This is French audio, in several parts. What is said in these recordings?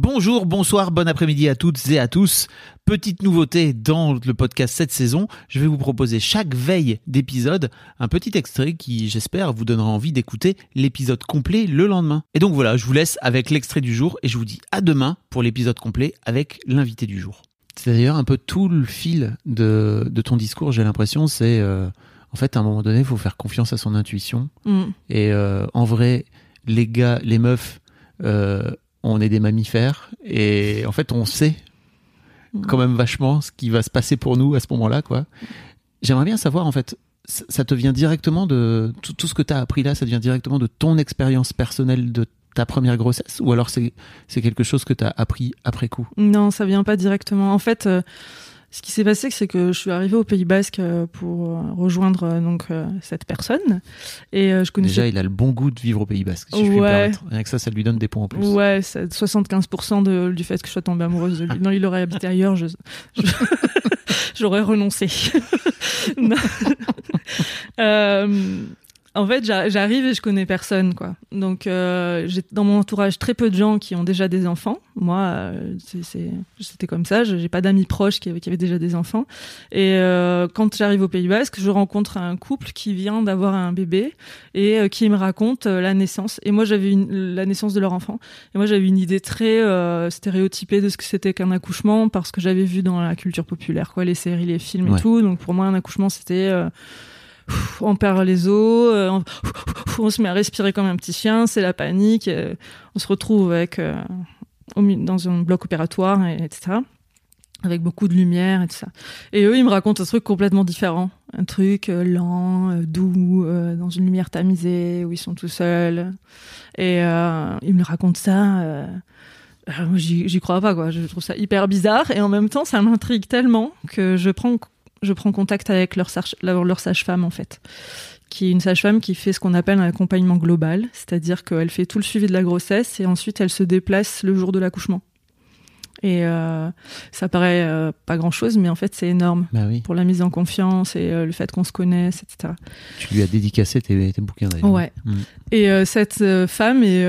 Bonjour, bonsoir, bon après-midi à toutes et à tous. Petite nouveauté dans le podcast cette saison, je vais vous proposer chaque veille d'épisode un petit extrait qui, j'espère, vous donnera envie d'écouter l'épisode complet le lendemain. Et donc voilà, je vous laisse avec l'extrait du jour et je vous dis à demain pour l'épisode complet avec l'invité du jour. C'est d'ailleurs un peu tout le fil de, de ton discours, j'ai l'impression, c'est euh, en fait à un moment donné, il faut faire confiance à son intuition. Mm. Et euh, en vrai, les gars, les meufs, euh, on est des mammifères et en fait, on sait quand même vachement ce qui va se passer pour nous à ce moment-là, quoi. J'aimerais bien savoir, en fait, ça te vient directement de tout, tout ce que tu as appris là, ça vient directement de ton expérience personnelle de ta première grossesse? Ou alors c'est c'est quelque chose que tu as appris après coup? Non, ça vient pas directement. En fait, euh, ce qui s'est passé, c'est que je suis arrivée au Pays Basque euh, pour euh, rejoindre euh, donc cette personne et je connaissais Déjà, il a le bon goût de vivre au Pays Basque, si je puis me Ouais. permettre. Rien que ça, ça lui donne des points en plus. Ouais, c'est 75% de, du fait que je sois tombée amoureuse de lui. Non, il aurait habité ailleurs, je, je- j'aurais renoncé. Non. Euh, en fait, j'a- j'arrive et je connais personne, quoi. Donc, euh, j'ai dans mon entourage très peu de gens qui ont déjà des enfants. Moi, euh, c'était comme ça. Je- J'ai pas d'amis proches qui avaient, qui avaient déjà des enfants. Et euh, quand j'arrive au Pays Basque, je rencontre un couple qui vient d'avoir un bébé et euh, qui me raconte euh, la naissance. Et moi, j'avais la naissance de leur enfant. Et moi, j'avais une idée très euh, stéréotypée de ce que c'était qu'un accouchement parce que j'avais vu dans la culture populaire, quoi, les séries, les films Ouais. et tout. Donc pour moi, un accouchement, c'était euh, on perd les os, euh, on, se met à respirer comme un petit chien, c'est la panique. euh, on se retrouve avec euh, dans un bloc opératoire, et, etc. Avec beaucoup de lumière et tout ça. Et eux, ils me racontent un truc complètement différent. Un truc lent, doux, dans une lumière tamisée, où ils sont tout seuls. Et ils me racontent ça. j'y crois pas, quoi. Je trouve ça hyper bizarre. Et en même temps, ça m'intrigue tellement que je prends, je prends contact avec leur, sage- leur, sage-femme, en fait. Qui est une sage-femme qui fait ce qu'on appelle un accompagnement global. C'est-à-dire qu'elle fait tout le suivi de la grossesse et ensuite elle se déplace le jour de l'accouchement. Et euh, ça paraît euh, pas grand-chose, mais en fait, c'est énorme Bah oui. pour la mise en confiance et euh, le fait qu'on se connaisse, etc. Tu lui as dédicacé tes, tes bouquins d'ailleurs. Ouais. Mm. Et cette femme est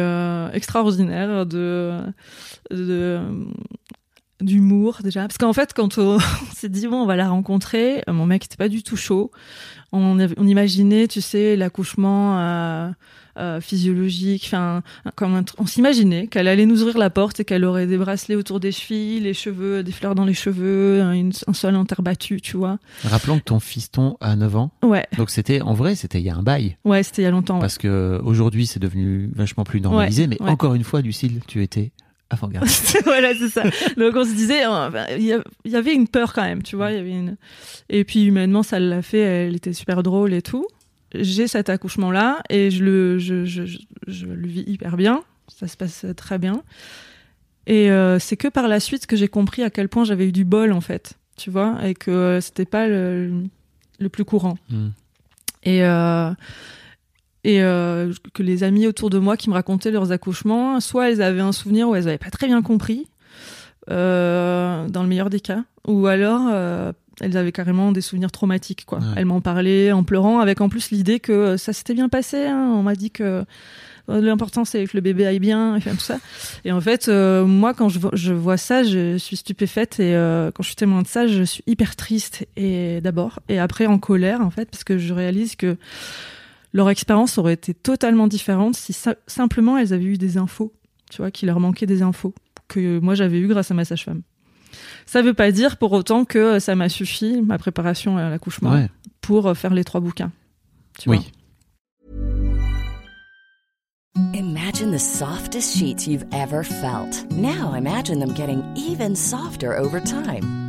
extraordinaire de, de d'humour déjà parce qu'en fait quand on, on s'est dit bon on va la rencontrer euh, mon mec était pas du tout chaud on, on imaginait tu sais l'accouchement euh, euh, physiologique enfin comme on s'imaginait qu'elle allait nous ouvrir la porte et qu'elle aurait des bracelets autour des chevilles les cheveux des fleurs dans les cheveux un, une- un sol en terre battue tu vois Rappelons que ton fiston a 9 ans. ouais Donc c'était, en vrai, c'était il y a un bail. ouais c'était il y a longtemps ouais. Parce que aujourd'hui, c'est devenu vachement plus normalisé. mais ouais. encore une fois, Lucille, tu étais avant-gardiste. voilà, c'est ça. Donc on se disait, ben, il y, avait une peur quand même, tu vois. Il y avait une... Et puis humainement, ça l'a fait. Elle était super drôle et tout. J'ai cet accouchement-là et je le, je, je, je, je le vis hyper bien. Ça se passe très bien. Et euh, c'est que par la suite que j'ai compris à quel point j'avais eu du bol en fait, tu vois, et que euh, c'était pas le, le plus courant Mm. et euh, et euh, que les amis autour de moi qui me racontaient leurs accouchements, soit elles avaient un souvenir où elles n'avaient pas très bien compris, euh, dans le meilleur des cas, ou alors euh, elles avaient carrément des souvenirs traumatiques. Quoi. Ouais. Elles m'en parlaient en pleurant, avec en plus l'idée que euh, ça s'était bien passé. hein. On m'a dit que euh, l'important c'est que le bébé aille bien, et tout ça. Et en fait, euh, moi quand je, je vois ça, je suis stupéfaite et euh, quand je suis témoin de ça, je suis hyper triste et d'abord et après en colère en fait parce que je réalise que leur expérience aurait été totalement différente si sa- simplement elles avaient eu des infos, tu vois, qu'il leur manquait des infos que moi j'avais eu grâce à ma sage-femme. Ça veut pas dire pour autant que ça m'a suffi ma préparation à l'accouchement Ouais. pour faire les trois bouquins. Tu Oui. vois. Imagine the softest sheets you've ever felt. Now imagine them getting even softer over time.